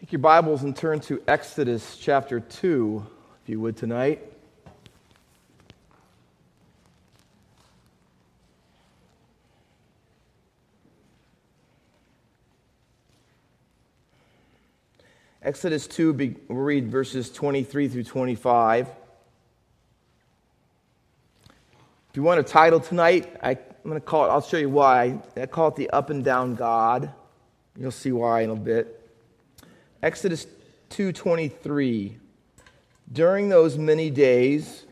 Take your Bibles and turn to Exodus chapter 2, if you would, tonight. Exodus 2, we'll read verses 23 through 25. If you want a title tonight, I, am going to call it, I'll show you why. I call it the Up and Down God. You'll see why in a bit. Exodus 2:23 During those many days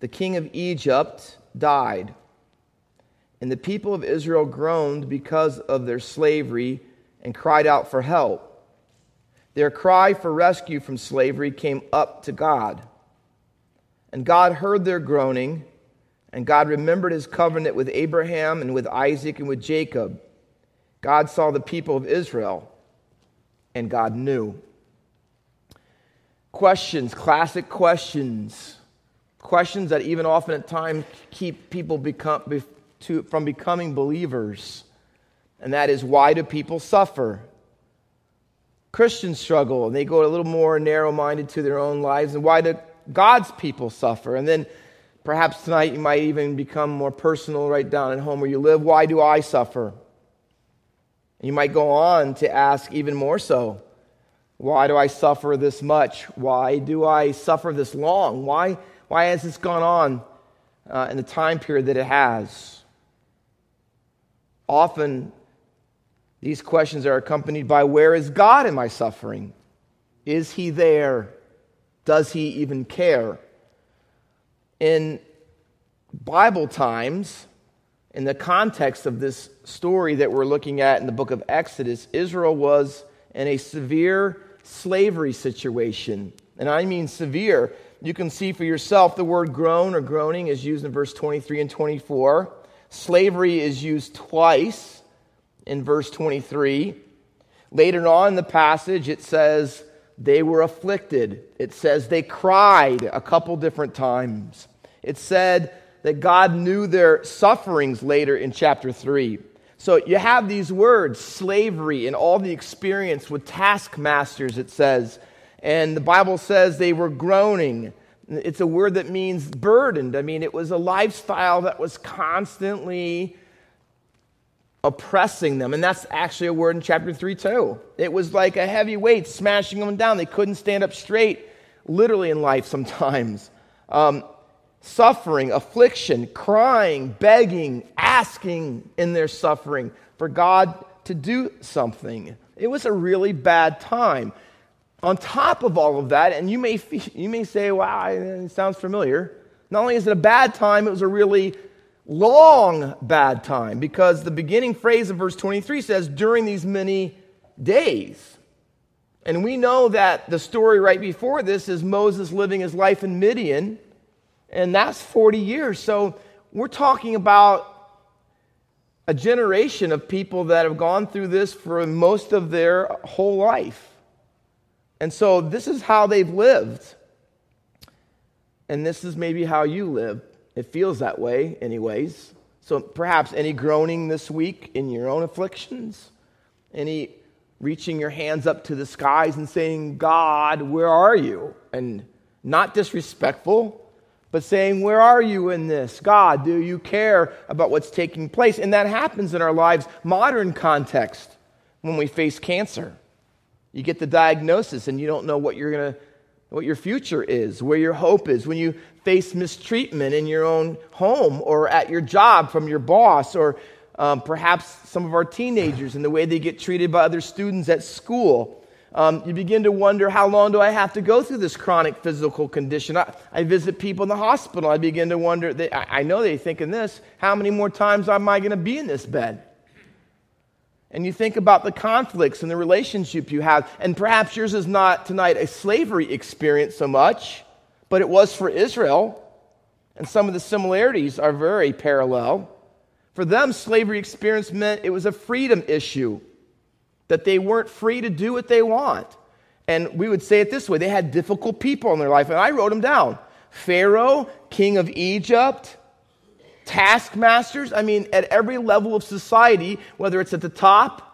the king of Egypt died and the people of Israel groaned because of their slavery and cried out for help their cry for rescue from slavery came up to God. And God heard their groaning, and God remembered his covenant with Abraham and with Isaac and with Jacob. God saw the people of Israel, and God knew. Questions, classic questions, questions that even often at times keep people become, to, from becoming believers. And that is why do people suffer? Christians struggle and they go a little more narrow minded to their own lives? And why do God's people suffer? And then perhaps tonight you might even become more personal right down at home where you live. Why do I suffer? You might go on to ask even more so why do I suffer this much? Why do I suffer this long? Why, why has this gone on uh, in the time period that it has? Often these questions are accompanied by Where is God in my suffering? Is He there? Does He even care? In Bible times, in the context of this story that we're looking at in the book of Exodus, Israel was in a severe slavery situation. And I mean severe. You can see for yourself the word groan or groaning is used in verse 23 and 24. Slavery is used twice in verse 23. Later on in the passage, it says they were afflicted. It says they cried a couple different times. It said that God knew their sufferings later in chapter 3. So you have these words, slavery, and all the experience with taskmasters, it says. And the Bible says they were groaning. It's a word that means burdened. I mean, it was a lifestyle that was constantly oppressing them. And that's actually a word in chapter 3 too. It was like a heavy weight smashing them down. They couldn't stand up straight, literally in life sometimes. Um, suffering, affliction, crying, begging, asking in their suffering for God to do something. It was a really bad time. On top of all of that, and you may, you may say, wow, it sounds familiar. Not only is it a bad time, it was a really long bad time because the beginning phrase of verse 23 says, during these many days. And we know that the story right before this is Moses living his life in Midian, and that's 40 years. So we're talking about a generation of people that have gone through this for most of their whole life. And so this is how they've lived. And this is maybe how you live. It feels that way, anyways. So perhaps any groaning this week in your own afflictions? Any reaching your hands up to the skies and saying, God, where are you? And not disrespectful, but saying, Where are you in this? God, do you care about what's taking place? And that happens in our lives, modern context, when we face cancer. You get the diagnosis and you don't know what you're going to what your future is, where your hope is, when you face mistreatment in your own home or at your job from your boss, or um, perhaps some of our teenagers and the way they get treated by other students at school. Um, you begin to wonder how long do I have to go through this chronic physical condition? I, I visit people in the hospital. I begin to wonder, they, I, I know they're thinking this, how many more times am I going to be in this bed? and you think about the conflicts and the relationship you have, and perhaps yours is not tonight a slavery experience so much, but it was for Israel, and some of the similarities are very parallel. For them, slavery experience meant it was a freedom issue, that they weren't free to do what they want. And we would say it this way they had difficult people in their life, and I wrote them down Pharaoh, king of Egypt, taskmasters. I mean, at every level of society, whether it's at the top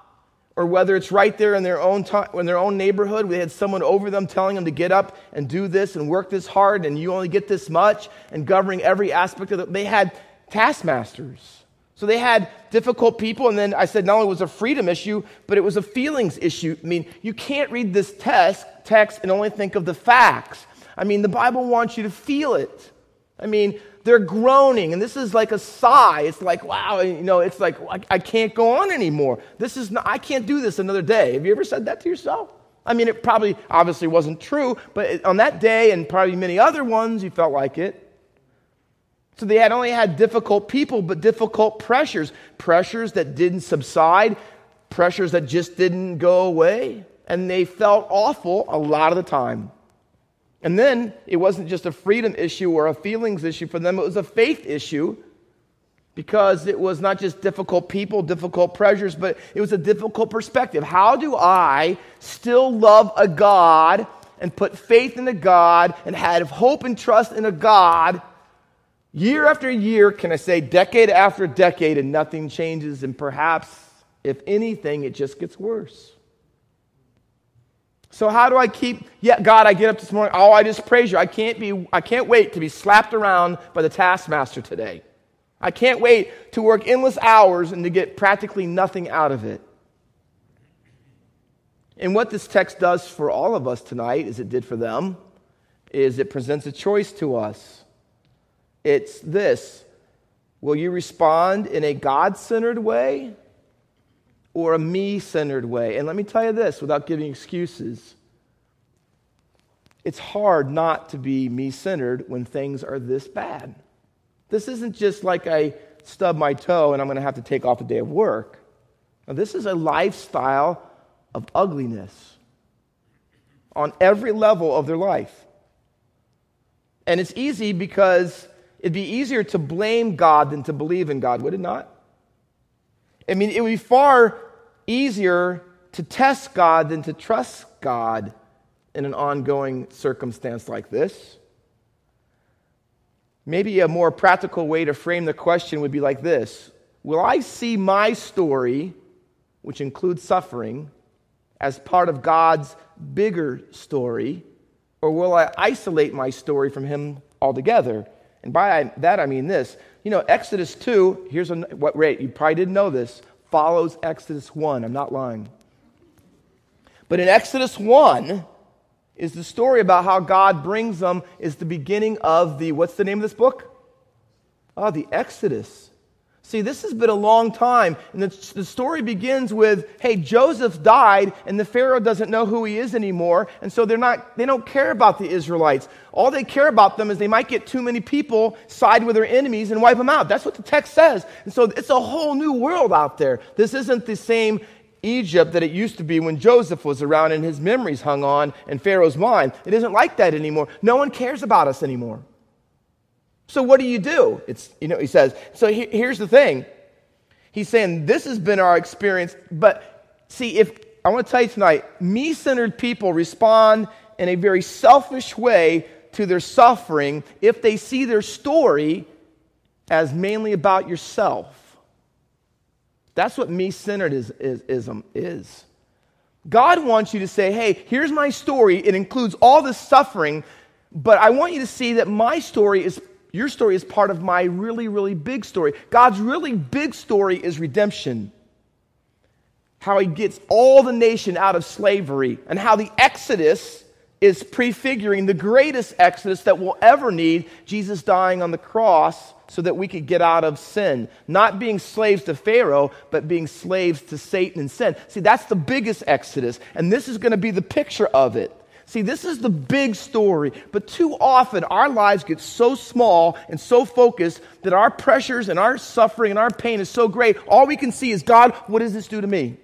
or whether it's right there in their own time, in their own neighborhood, they had someone over them telling them to get up and do this and work this hard, and you only get this much, and governing every aspect of it. They had taskmasters. So they had difficult people, and then I said not only was a freedom issue, but it was a feelings issue. I mean, you can't read this text, text and only think of the facts. I mean, the Bible wants you to feel it. I mean, they're groaning, and this is like a sigh. It's like, wow, you know, it's like, I, I can't go on anymore. This is not, I can't do this another day. Have you ever said that to yourself? I mean, it probably obviously wasn't true, but on that day and probably many other ones, you felt like it. So they had only had difficult people, but difficult pressures. Pressures that didn't subside, pressures that just didn't go away. And they felt awful a lot of the time. And then it wasn't just a freedom issue or a feelings issue for them, it was a faith issue because it was not just difficult people, difficult pressures, but it was a difficult perspective. How do I still love a God and put faith in a God and have hope and trust in a God Year after year, can I say, decade after decade, and nothing changes, and perhaps, if anything, it just gets worse. So how do I keep yeah God I get up this morning oh I just praise you I can't be I can't wait to be slapped around by the taskmaster today. I can't wait to work endless hours and to get practically nothing out of it. And what this text does for all of us tonight as it did for them is it presents a choice to us. It's this Will you respond in a God centered way or a me centered way? And let me tell you this without giving excuses. It's hard not to be me centered when things are this bad. This isn't just like I stub my toe and I'm going to have to take off a day of work. Now, this is a lifestyle of ugliness on every level of their life. And it's easy because It'd be easier to blame God than to believe in God, would it not? I mean, it would be far easier to test God than to trust God in an ongoing circumstance like this. Maybe a more practical way to frame the question would be like this Will I see my story, which includes suffering, as part of God's bigger story, or will I isolate my story from Him altogether? And by that I mean this. You know, Exodus 2, here's what rate, you probably didn't know this, follows Exodus 1. I'm not lying. But in Exodus 1 is the story about how God brings them, is the beginning of the, what's the name of this book? Oh, the Exodus. See, this has been a long time. And the, the, story begins with hey, Joseph died, and the Pharaoh doesn't know who he is anymore. And so they're not, they don't care about the Israelites. All they care about them is they might get too many people, side with their enemies, and wipe them out. That's what the text says. And so it's a whole new world out there. This isn't the same Egypt that it used to be when Joseph was around and his memories hung on in Pharaoh's mind. It isn't like that anymore. No one cares about us anymore. So what do you do? It's, you know, he says, so he, here's the thing. He's saying this has been our experience, but see, if I want to tell you tonight, me centered people respond in a very selfish way to their suffering if they see their story as mainly about yourself. That's what me centered is, is, ism is. God wants you to say, hey, here's my story. It includes all this suffering, but I want you to see that my story is your story is part of my really, really big story. God's really big story is redemption. How he gets all the nation out of slavery, and how the Exodus is prefiguring the greatest Exodus that we'll ever need Jesus dying on the cross so that we could get out of sin. Not being slaves to Pharaoh, but being slaves to Satan and sin. See, that's the biggest Exodus, and this is going to be the picture of it. See, this is the big story, but too often our lives get so small and so focused that our pressures and our suffering and our pain is so great. All we can see is, God, what does this do to me?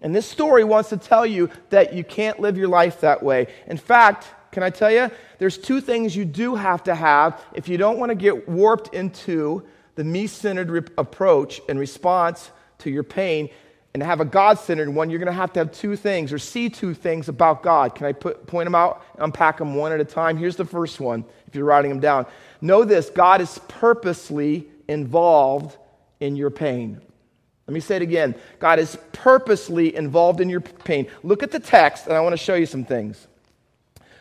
And this story wants to tell you that you can't live your life that way. In fact, can I tell you? There's two things you do have to have if you don't want to get warped into the me centered re- approach and response to your pain and have a God centered one, you're going to have to have two things or see two things about God. Can I put, point them out and unpack them one at a time? Here's the first one, if you're writing them down. Know this God is purposely involved in your pain. Let me say it again. God is purposely involved in your pain. Look at the text, and I want to show you some things.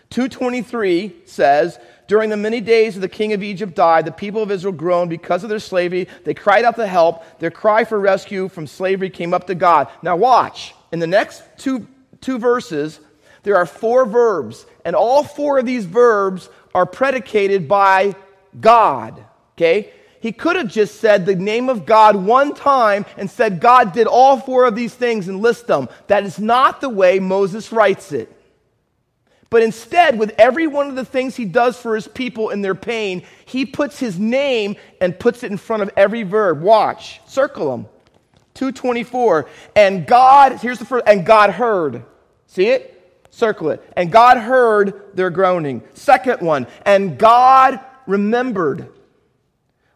223 says, During the many days that the king of Egypt died, the people of Israel groaned because of their slavery. They cried out to help. Their cry for rescue from slavery came up to God. Now, watch. In the next two, two verses, there are four verbs, and all four of these verbs are predicated by God. Okay? He could have just said the name of God one time and said God did all four of these things and list them. That is not the way Moses writes it. But instead, with every one of the things he does for his people in their pain, he puts his name and puts it in front of every verb. Watch, circle them. 224. And God, here's the first, and God heard. See it? Circle it. And God heard their groaning. Second one, and God remembered.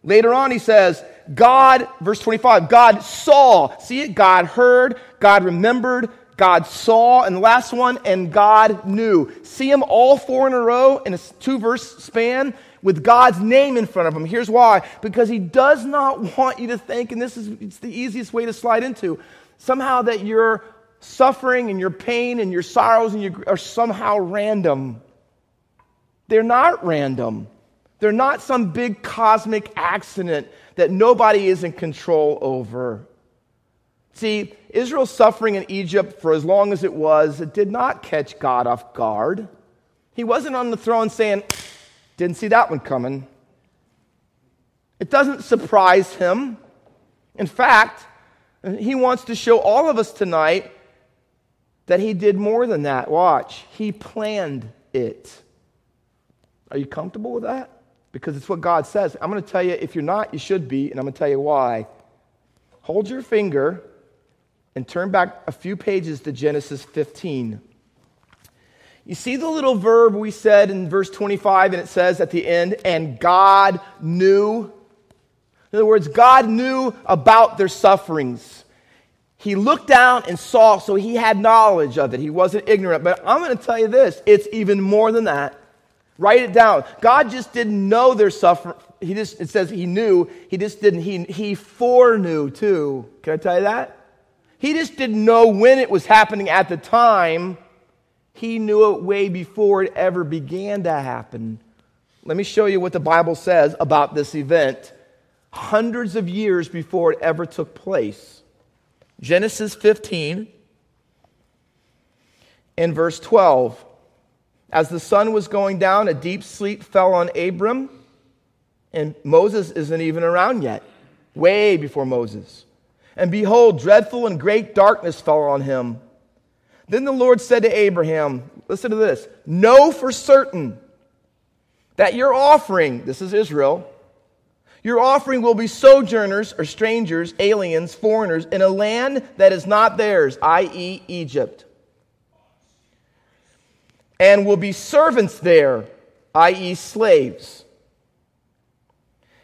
Later on, he says, God, verse 25, God saw. See it? God heard, God remembered, God saw. And the last one, and God knew. See them all four in a row in a two verse span with God's name in front of them. Here's why because he does not want you to think, and this is it's the easiest way to slide into, somehow that your suffering and your pain and your sorrows and your, are somehow random. They're not random. They're not some big cosmic accident that nobody is in control over. See, Israel's suffering in Egypt for as long as it was, it did not catch God off guard. He wasn't on the throne saying, Didn't see that one coming. It doesn't surprise him. In fact, he wants to show all of us tonight that he did more than that. Watch, he planned it. Are you comfortable with that? because it's what God says. I'm going to tell you, if you're not, you should be, and I'm going to tell you why. Hold your finger and turn back a few pages to Genesis 15. You see the little verb we said in verse 25, and it says at the end, and God knew. In other words, God knew about their sufferings. He looked down and saw, so he had knowledge of it. He wasn't ignorant. But I'm going to tell you this it's even more than that. Write it down. God just didn't know their suffering. He just, it says he knew. He just didn't, he, he foreknew too. Can I tell you that? He just didn't know when it was happening at the time. He knew it way before it ever began to happen. Let me show you what the Bible says about this event hundreds of years before it ever took place. Genesis 15 in verse 12. As the sun was going down, a deep sleep fell on Abram, and Moses isn't even around yet, way before Moses. And behold, dreadful and great darkness fell on him. Then the Lord said to Abraham, Listen to this, know for certain that your offering, this is Israel, your offering will be sojourners or strangers, aliens, foreigners, in a land that is not theirs, i.e., Egypt and will be servants there, i.e., slaves.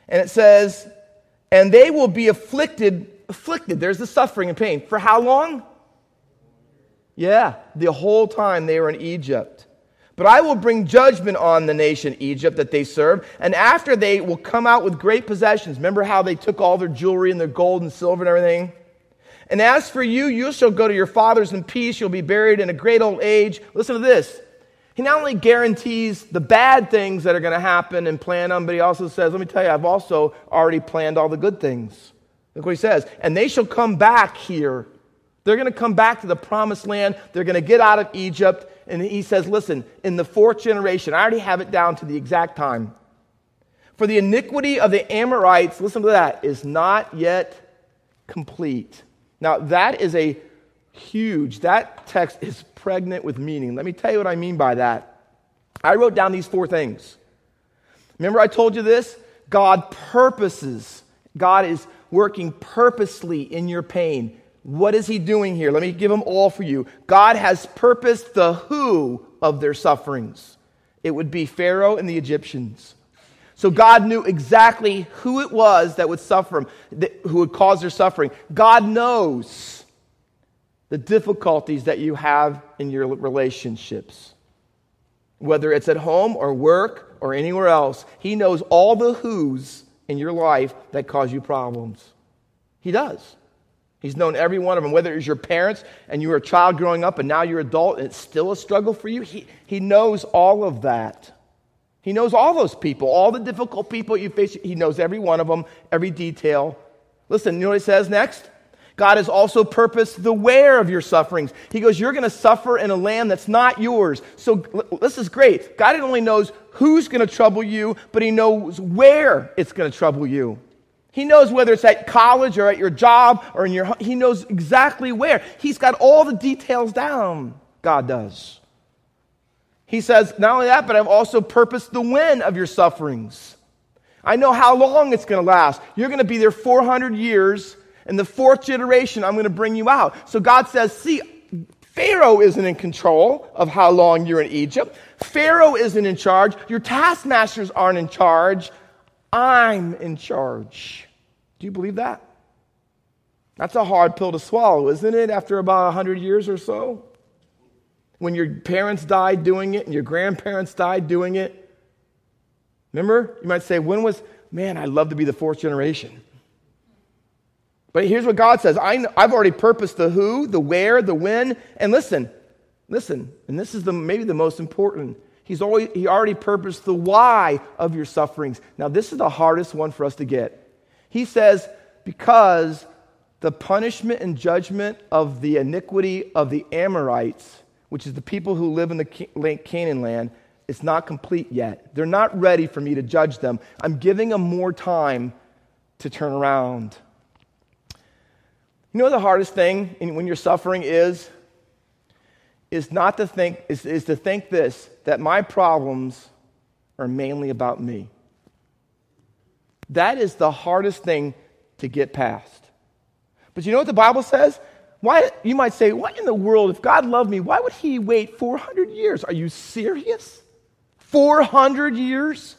And it says, and they will be afflicted, afflicted. There's the suffering and pain. For how long? Yeah, the whole time they were in Egypt. But I will bring judgment on the nation Egypt that they serve, and after they will come out with great possessions. Remember how they took all their jewelry and their gold and silver and everything? And as for you, you shall go to your fathers in peace. You'll be buried in a great old age. Listen to this. He not only guarantees the bad things that are going to happen and plan them, but he also says, Let me tell you, I've also already planned all the good things. Look what he says. And they shall come back here. They're going to come back to the promised land. They're going to get out of Egypt. And he says, Listen, in the fourth generation, I already have it down to the exact time. For the iniquity of the Amorites, listen to that, is not yet complete. Now, that is a huge, that text is pregnant with meaning. Let me tell you what I mean by that. I wrote down these four things. Remember, I told you this? God purposes, God is working purposely in your pain. What is He doing here? Let me give them all for you. God has purposed the who of their sufferings. It would be Pharaoh and the Egyptians. So God knew exactly who it was that would suffer, who would cause their suffering. God knows the difficulties that you have in your relationships. Whether it's at home or work or anywhere else, He knows all the who's in your life that cause you problems. He does. He's known every one of them, whether it was your parents and you were a child growing up and now you're adult and it's still a struggle for you. He, he knows all of that. He knows all those people, all the difficult people you face. He knows every one of them, every detail. Listen, you know what he says next? God has also purposed the where of your sufferings. He goes, You're going to suffer in a land that's not yours. So this is great. God not only knows who's going to trouble you, but He knows where it's going to trouble you. He knows whether it's at college or at your job or in your He knows exactly where. He's got all the details down. God does. He says, Not only that, but I've also purposed the when of your sufferings. I know how long it's going to last. You're going to be there 400 years and the fourth generation, I'm going to bring you out. So God says, see, Pharaoh isn't in control of how long you're in Egypt. Pharaoh isn't in charge. Your taskmasters aren't in charge. I'm in charge. Do you believe that? That's a hard pill to swallow, isn't it, after about 100 years or so? When your parents died doing it and your grandparents died doing it. Remember? You might say, when was, man, I'd love to be the fourth generation. But here's what God says I, have already purposed the who, the where, the when. And listen, listen, and this is the, maybe the most important. He's always, he already purposed the why of your sufferings. Now, this is the hardest one for us to get. He says, because the punishment and judgment of the iniquity of the Amorites, which is the people who live in the Canaan land, is not complete yet. They're not ready for me to judge them. I'm giving them more time to turn around. You know the hardest thing when you're suffering is? Is not to think, is, is to think this, that my problems are mainly about me. That is the hardest thing to get past. But you know what the Bible says? Why, you might say, what in the world, if God loved me, why would he wait 400 years? Are you serious? 400 years?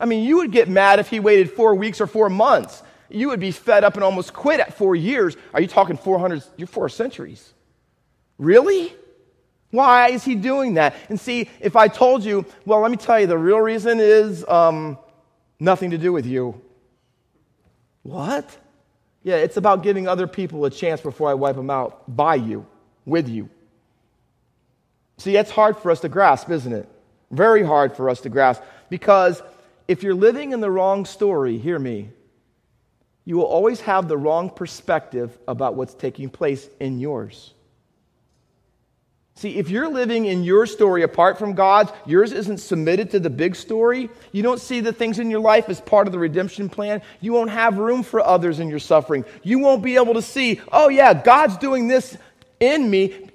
I mean, you would get mad if he waited four weeks or four months you would be fed up and almost quit at four years. Are you talking 400, you're four centuries? Really? Why is he doing that? And see, if I told you, well, let me tell you, the real reason is um, nothing to do with you. What? Yeah, it's about giving other people a chance before I wipe them out by you, with you. See, that's hard for us to grasp, isn't it? Very hard for us to grasp because if you're living in the wrong story, hear me, you will always have the wrong perspective about what's taking place in yours. See, if you're living in your story apart from God's, yours isn't submitted to the big story, you don't see the things in your life as part of the redemption plan, you won't have room for others in your suffering. You won't be able to see, oh, yeah, God's doing this in me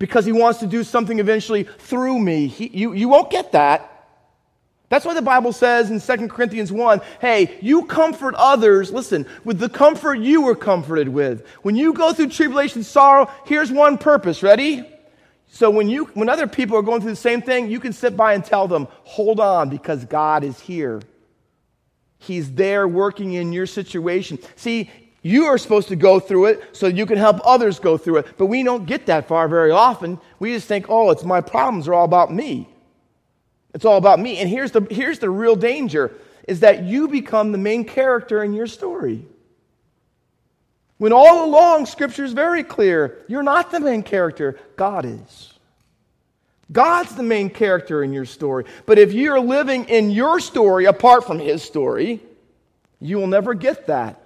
because he wants to do something eventually through me. He, you, you won't get that. That's why the Bible says in 2 Corinthians 1 hey, you comfort others, listen, with the comfort you were comforted with. When you go through tribulation, sorrow, here's one purpose. Ready? So when, you, when other people are going through the same thing, you can sit by and tell them, hold on, because God is here. He's there working in your situation. See, you are supposed to go through it so you can help others go through it. But we don't get that far very often. We just think, oh, it's my problems are all about me. It's all about me. And here's the, here's the real danger is that you become the main character in your story. When all along Scripture is very clear, you're not the main character, God is. God's the main character in your story. But if you're living in your story apart from His story, you will never get that.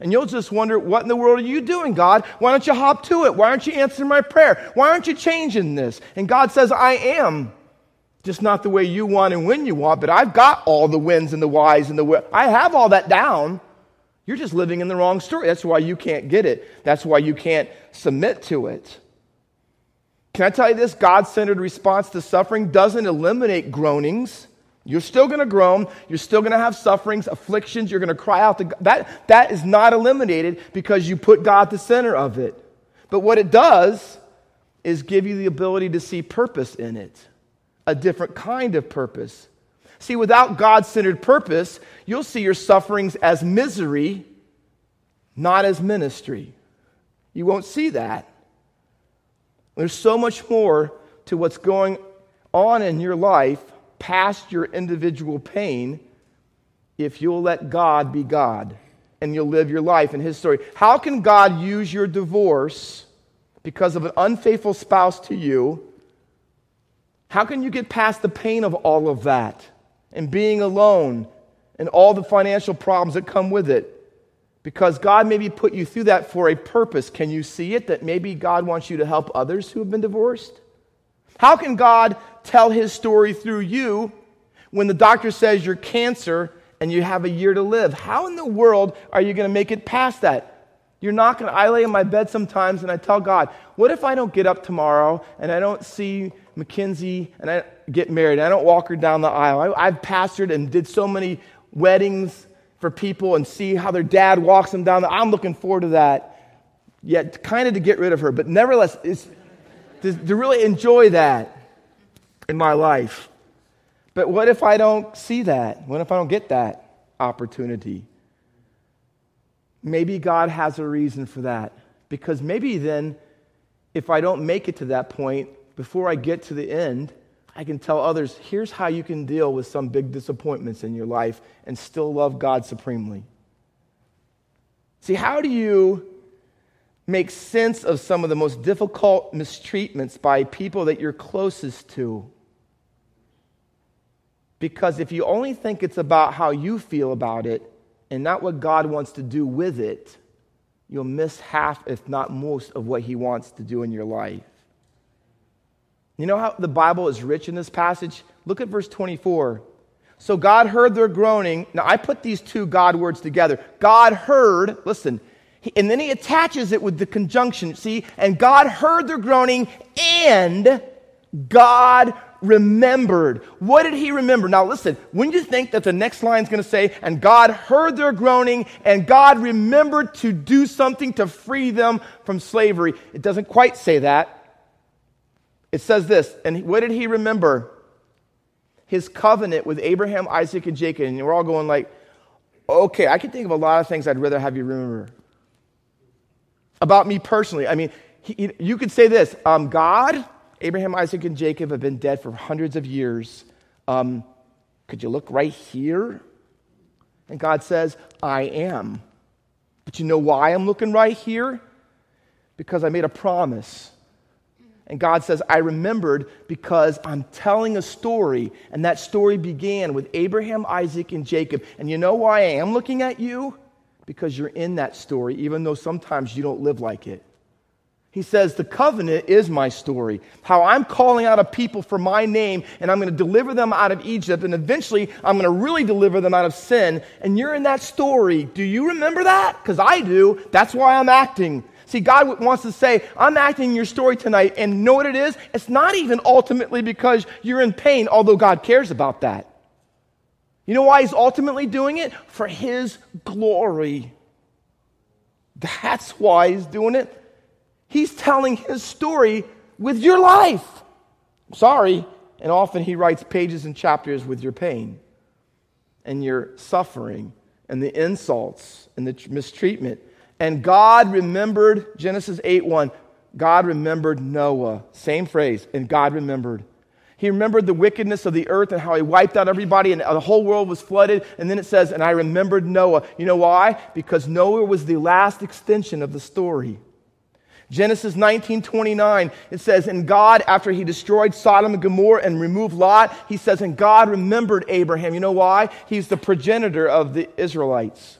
And you'll just wonder, what in the world are you doing, God? Why don't you hop to it? Why aren't you answering my prayer? Why aren't you changing this? And God says, I am. Just not the way you want and when you want, but I've got all the wins and the whys and the I have all that down. You're just living in the wrong story. That's why you can't get it. That's why you can't submit to it. Can I tell you this? God centered response to suffering doesn't eliminate groanings. You're still going to groan. You're still going to have sufferings, afflictions. You're going to cry out to God. That, that is not eliminated because you put God the center of it. But what it does is give you the ability to see purpose in it a different kind of purpose. See, without God centered purpose, you'll see your sufferings as misery, not as ministry. You won't see that. There's so much more to what's going on in your life past your individual pain if you'll let God be God and you'll live your life in His story. How can God use your divorce because of an unfaithful spouse to you? How can you get past the pain of all of that and being alone and all the financial problems that come with it? Because God maybe put you through that for a purpose. Can you see it? That maybe God wants you to help others who have been divorced? How can God tell his story through you when the doctor says you're cancer and you have a year to live? How in the world are you going to make it past that? You're not going to. I lay in my bed sometimes and I tell God, what if I don't get up tomorrow and I don't see Mackenzie and I get married? I don't walk her down the aisle. I, have pastored and did so many weddings for people and see how their dad walks them down the I'm looking forward to that. Yet, kind of to get rid of her, but nevertheless, it's, to, to really enjoy that in my life. But what if I don't see that? What if I don't get that opportunity? Maybe God has a reason for that. Because maybe then, if I don't make it to that point, before I get to the end, I can tell others here's how you can deal with some big disappointments in your life and still love God supremely. See, how do you make sense of some of the most difficult mistreatments by people that you're closest to? Because if you only think it's about how you feel about it and not what God wants to do with it, you'll miss half, if not most, of what He wants to do in your life. You know how the Bible is rich in this passage? Look at verse 24. So God heard their groaning. Now, I put these two God words together. God heard, listen, and then he attaches it with the conjunction, see? And God heard their groaning, and God remembered. What did he remember? Now, listen, when you think that the next line is going to say, and God heard their groaning, and God remembered to do something to free them from slavery, it doesn't quite say that. It says this, and what did he remember? His covenant with Abraham, Isaac, and Jacob. And we're all going like, okay, I can think of a lot of things I'd rather have you remember. About me personally. I mean, he, you could say this um, God Abraham, Isaac, and Jacob have been dead for hundreds of years. Um, could you look right here? And God says, I am. But you know why I'm looking right here? Because I made a promise. And God says, I remembered because I'm telling a story. And that story began with Abraham, Isaac, and Jacob. And you know why I am looking at you? Because you're in that story, even though sometimes you don't live like it. He says, The covenant is my story. How I'm calling out a people for my name, and I'm going to deliver them out of Egypt, and eventually I'm going to really deliver them out of sin. And you're in that story. Do you remember that? Because I do. That's why I'm acting. See, God wants to say, I'm acting your story tonight, and know what it is? It's not even ultimately because you're in pain, although God cares about that. You know why He's ultimately doing it? For His glory. That's why He's doing it. He's telling his story with your life. I'm Sorry. And often he writes pages and chapters with your pain and your suffering and the insults and the mistreatment. And God remembered, Genesis 8 1, God remembered Noah. Same phrase, and God remembered. He remembered the wickedness of the earth and how he wiped out everybody and the whole world was flooded. And then it says, and I remembered Noah. You know why? Because Noah was the last extension of the story. Genesis 19:29 it says and God after he destroyed Sodom and Gomorrah and removed Lot he says and God remembered Abraham you know why he's the progenitor of the Israelites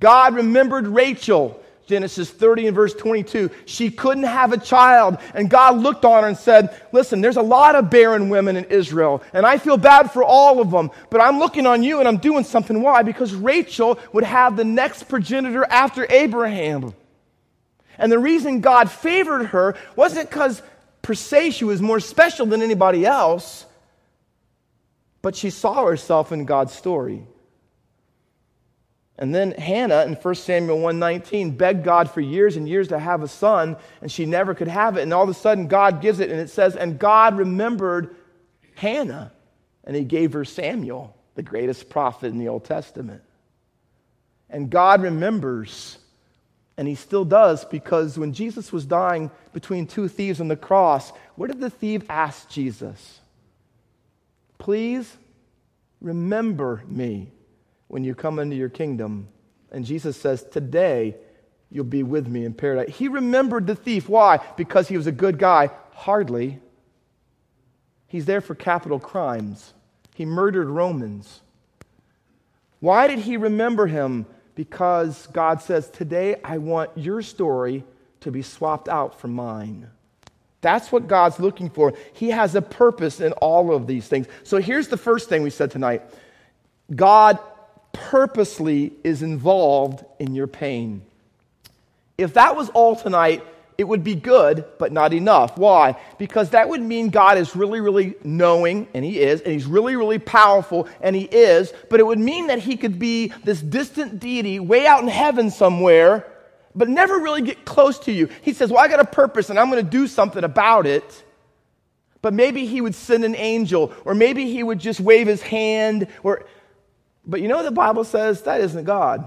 God remembered Rachel Genesis 30 and verse 22 she couldn't have a child. And God looked on her and said listen there's a lot of barren women in Israel and I feel bad for all of them but I'm looking on you and I'm doing something. Why? Because Rachel would have the next progenitor after Abraham. And the reason God favored her wasn't because per se she was more special than anybody else, but she saw herself in God's story. And then Hannah in 1 Samuel 119 begged God for years and years to have a son, and she never could have it. And all of a sudden, God gives it, and it says, And God remembered Hannah, and he gave her Samuel, the greatest prophet in the Old Testament. And God remembers and he still does because when Jesus was dying between two thieves on the cross, what did the thief ask Jesus? Please remember me when you come into your kingdom. And Jesus says, Today you'll be with me in paradise. He remembered the thief. Why? Because he was a good guy? Hardly. He's there for capital crimes. He murdered Romans. Why did he remember him? Because God says, Today I want your story to be swapped out for mine. That's what God's looking for. He has a purpose in all of these things. So here's the first thing we said tonight God purposely is involved in your pain. If that was all tonight, it would be good, but not enough. Why? Because that would mean God is really, really knowing, and He is, and He's really, really powerful, and He is, but it would mean that He could be this distant deity way out in heaven somewhere, but never really get close to you. He says, Well, I got a purpose, and I'm going to do something about it. But maybe He would send an angel, or maybe He would just wave His hand, or. But you know the Bible says that isn't God.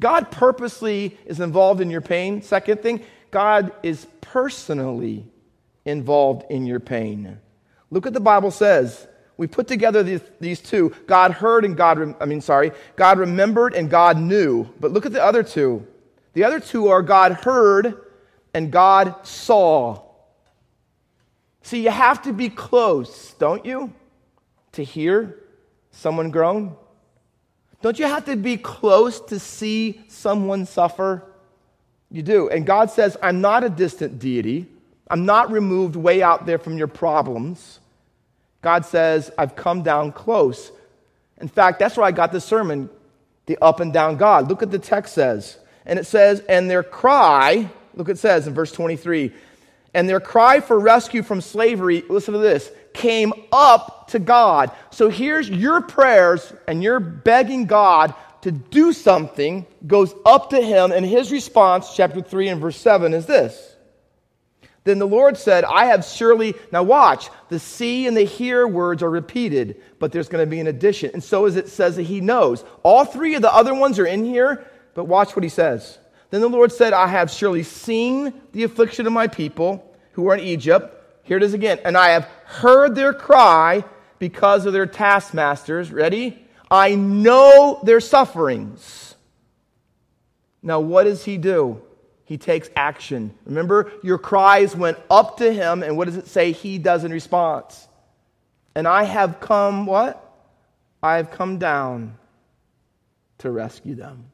God purposely is involved in your pain. Second thing, God is personally involved in your pain. Look what the Bible says. We put together these, these two God heard and God, I mean, sorry, God remembered and God knew. But look at the other two. The other two are God heard and God saw. See, you have to be close, don't you, to hear someone groan? Don't you have to be close to see someone suffer? You do. And God says, I'm not a distant deity. I'm not removed way out there from your problems. God says, I've come down close. In fact, that's where I got the sermon, the up and down God. Look at the text says. And it says, and their cry, look it says in verse 23, and their cry for rescue from slavery, listen to this, came up to God. So here's your prayers, and you're begging God to do something, goes up to him, and his response, chapter 3 and verse 7, is this. Then the Lord said, I have surely, now watch, the see and the hear words are repeated, but there's going to be an addition. And so as it says that he knows. All three of the other ones are in here, but watch what he says. Then the Lord said, I have surely seen the affliction of my people who are in Egypt here it is again. And I have heard their cry because of their taskmasters. Ready? I know their sufferings. Now, what does he do? He takes action. Remember, your cries went up to him, and what does it say he does in response? And I have come, what? I have come down to rescue them.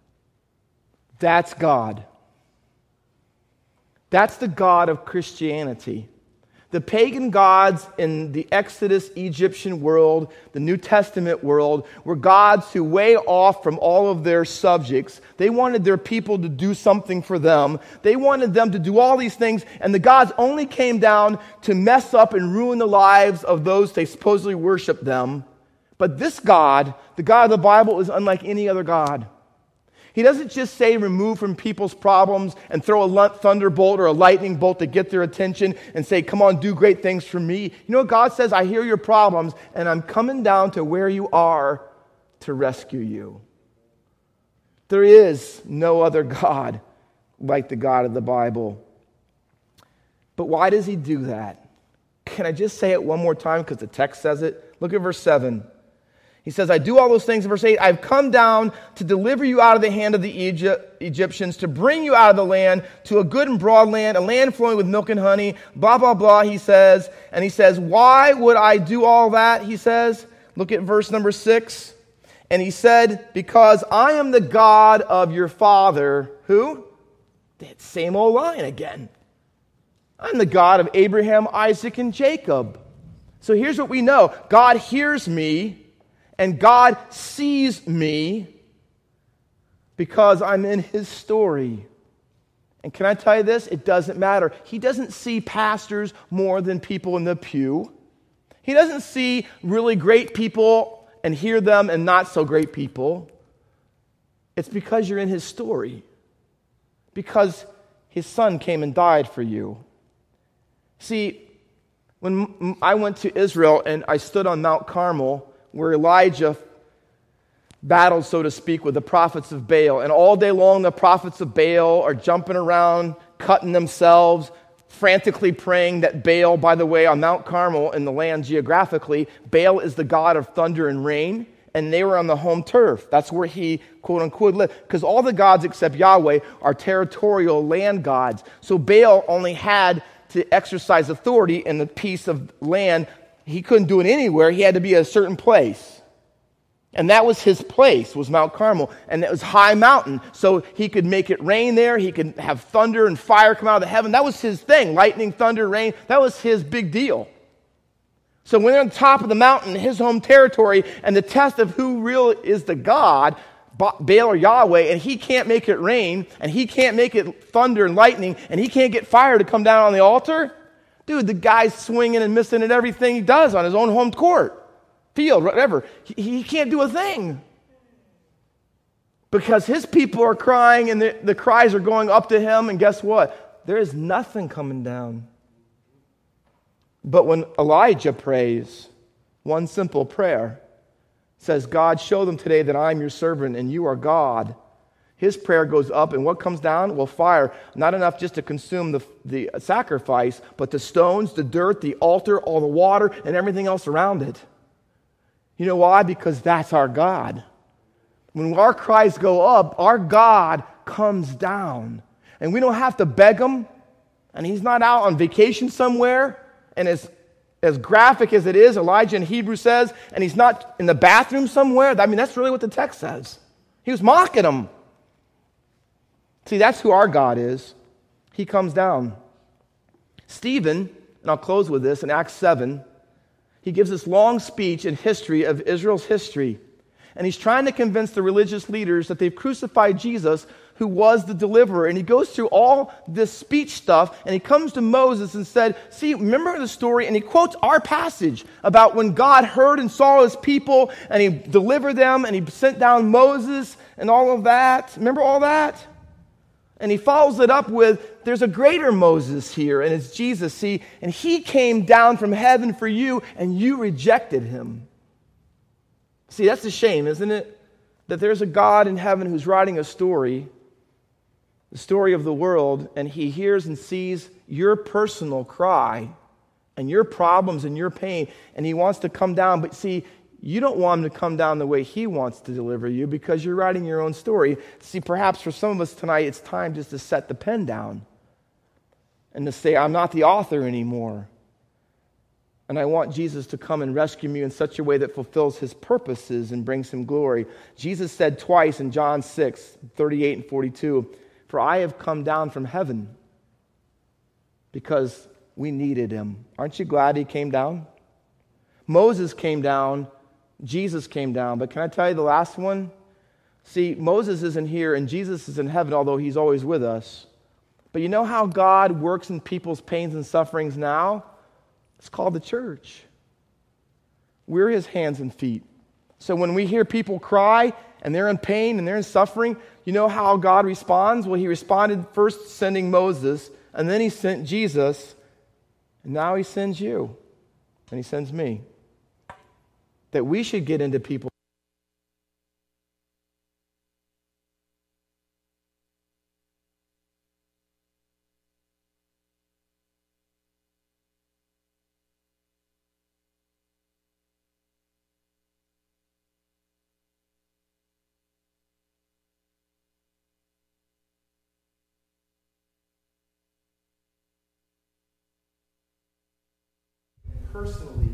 That's God. That's the God of Christianity. The pagan gods in the Exodus Egyptian world, the New Testament world, were gods who, way off from all of their subjects, they wanted their people to do something for them. They wanted them to do all these things, and the gods only came down to mess up and ruin the lives of those they supposedly worshiped them. But this God, the God of the Bible, is unlike any other God. He doesn't just say remove from people's problems and throw a thunderbolt or a lightning bolt to get their attention and say, come on, do great things for me. You know, God says, I hear your problems and I'm coming down to where you are to rescue you. There is no other God like the God of the Bible. But why does he do that? Can I just say it one more time because the text says it? Look at verse 7. He says, I do all those things. In verse 8, I've come down to deliver you out of the hand of the Egypt, Egyptians, to bring you out of the land to a good and broad land, a land flowing with milk and honey, blah, blah, blah, he says. And he says, Why would I do all that? He says, Look at verse number 6. And he said, Because I am the God of your father. Who? That same old line again. I'm the God of Abraham, Isaac, and Jacob. So here's what we know God hears me and God sees me because I'm in his story. And can I tell you this? It doesn't matter. He doesn't see pastors more than people in the pew. He doesn't see really great people and hear them and not so great people. It's because you're in his story. Because his son came and died for you. See, when I went to Israel and I stood on Mount Carmel, where Elijah battled, so to speak, with the prophets of Baal. And all day long, the prophets of Baal are jumping around, cutting themselves, frantically praying that Baal, by the way, on Mount Carmel in the land geographically, Baal is the god of thunder and rain. and they were on the home turf. That's where he, quote unquote, lived. Because all the gods except Yahweh are territorial land gods. So Baal only had to exercise authority in the piece of land. He couldn't do it anywhere, he had to be at a certain place. And that was his place, was Mount Carmel. And it was high mountain. So he could make it rain there. He could have thunder and fire come out of the heaven. That was his thing. Lightning, thunder, rain. That was his big deal. So when they're on top of the mountain, his home territory, and the test of who real is the God, Baal or Yahweh, and he can't make it rain, and he can't make it thunder and lightning, and he can't get fire to come down on the altar, dude, the guy's swinging and missing at everything he does on his own home court, field, whatever. He, he can't do a thing. Because his people are crying, and the, the cries are going up to him, and guess what? There is nothing coming down. But when Elijah prays, one simple prayer says, God, show them today that I'm your servant and you are God. His prayer goes up, and what comes down? Well, fire. Not enough just to consume the, the sacrifice, but the stones, the dirt, the altar, all the water, and everything else around it. You know why? Because that's our God. When our cries go up, our God comes down. And we don't have to beg him, and he's not out on vacation somewhere. And as, as graphic as it is, Elijah in Hebrew says, and he's not in the bathroom somewhere. I mean, that's really what the text says. He was mocking him. See, that's who our God is. He comes down. Stephen, and I'll close with this in Acts 7, he gives this long speech in history of Israel's history. And he's trying to convince the religious leaders that they've crucified Jesus who was the deliverer. And he goes through all this speech stuff and he comes to Moses and said, See, remember the story? And he quotes our passage about when God heard and saw his people and he delivered them and he sent down Moses and all of that. Remember all that? And he follows it up with, There's a greater Moses here, and it's Jesus. See, and he came down from heaven for you, and you rejected him. See, that's a shame, isn't it? That there's a God in heaven who's writing a story the story of the world, and he hears and sees your personal cry and your problems and your pain, and he wants to come down. But see, you don't want him to come down the way he wants to deliver you because you're writing your own story. See, perhaps for some of us tonight, it's time just to set the pen down and to say, I'm not the author anymore. And I want Jesus to come and rescue me in such a way that fulfills his purposes and brings him glory. Jesus said twice in John 6, 38 and 42, for I have come down from heaven because we needed him. Aren't you glad he came down? Moses came down, Jesus came down. But can I tell you the last one? See, Moses isn't here and Jesus is in heaven, although he's always with us. But you know how God works in people's pains and sufferings now? It's called the church. We're his hands and feet. So when we hear people cry and they're in pain and they're in suffering, you know how God responds? Well, he responded first sending Moses, and then he sent Jesus, and now he sends you, and he sends me. That we should get into people. personally,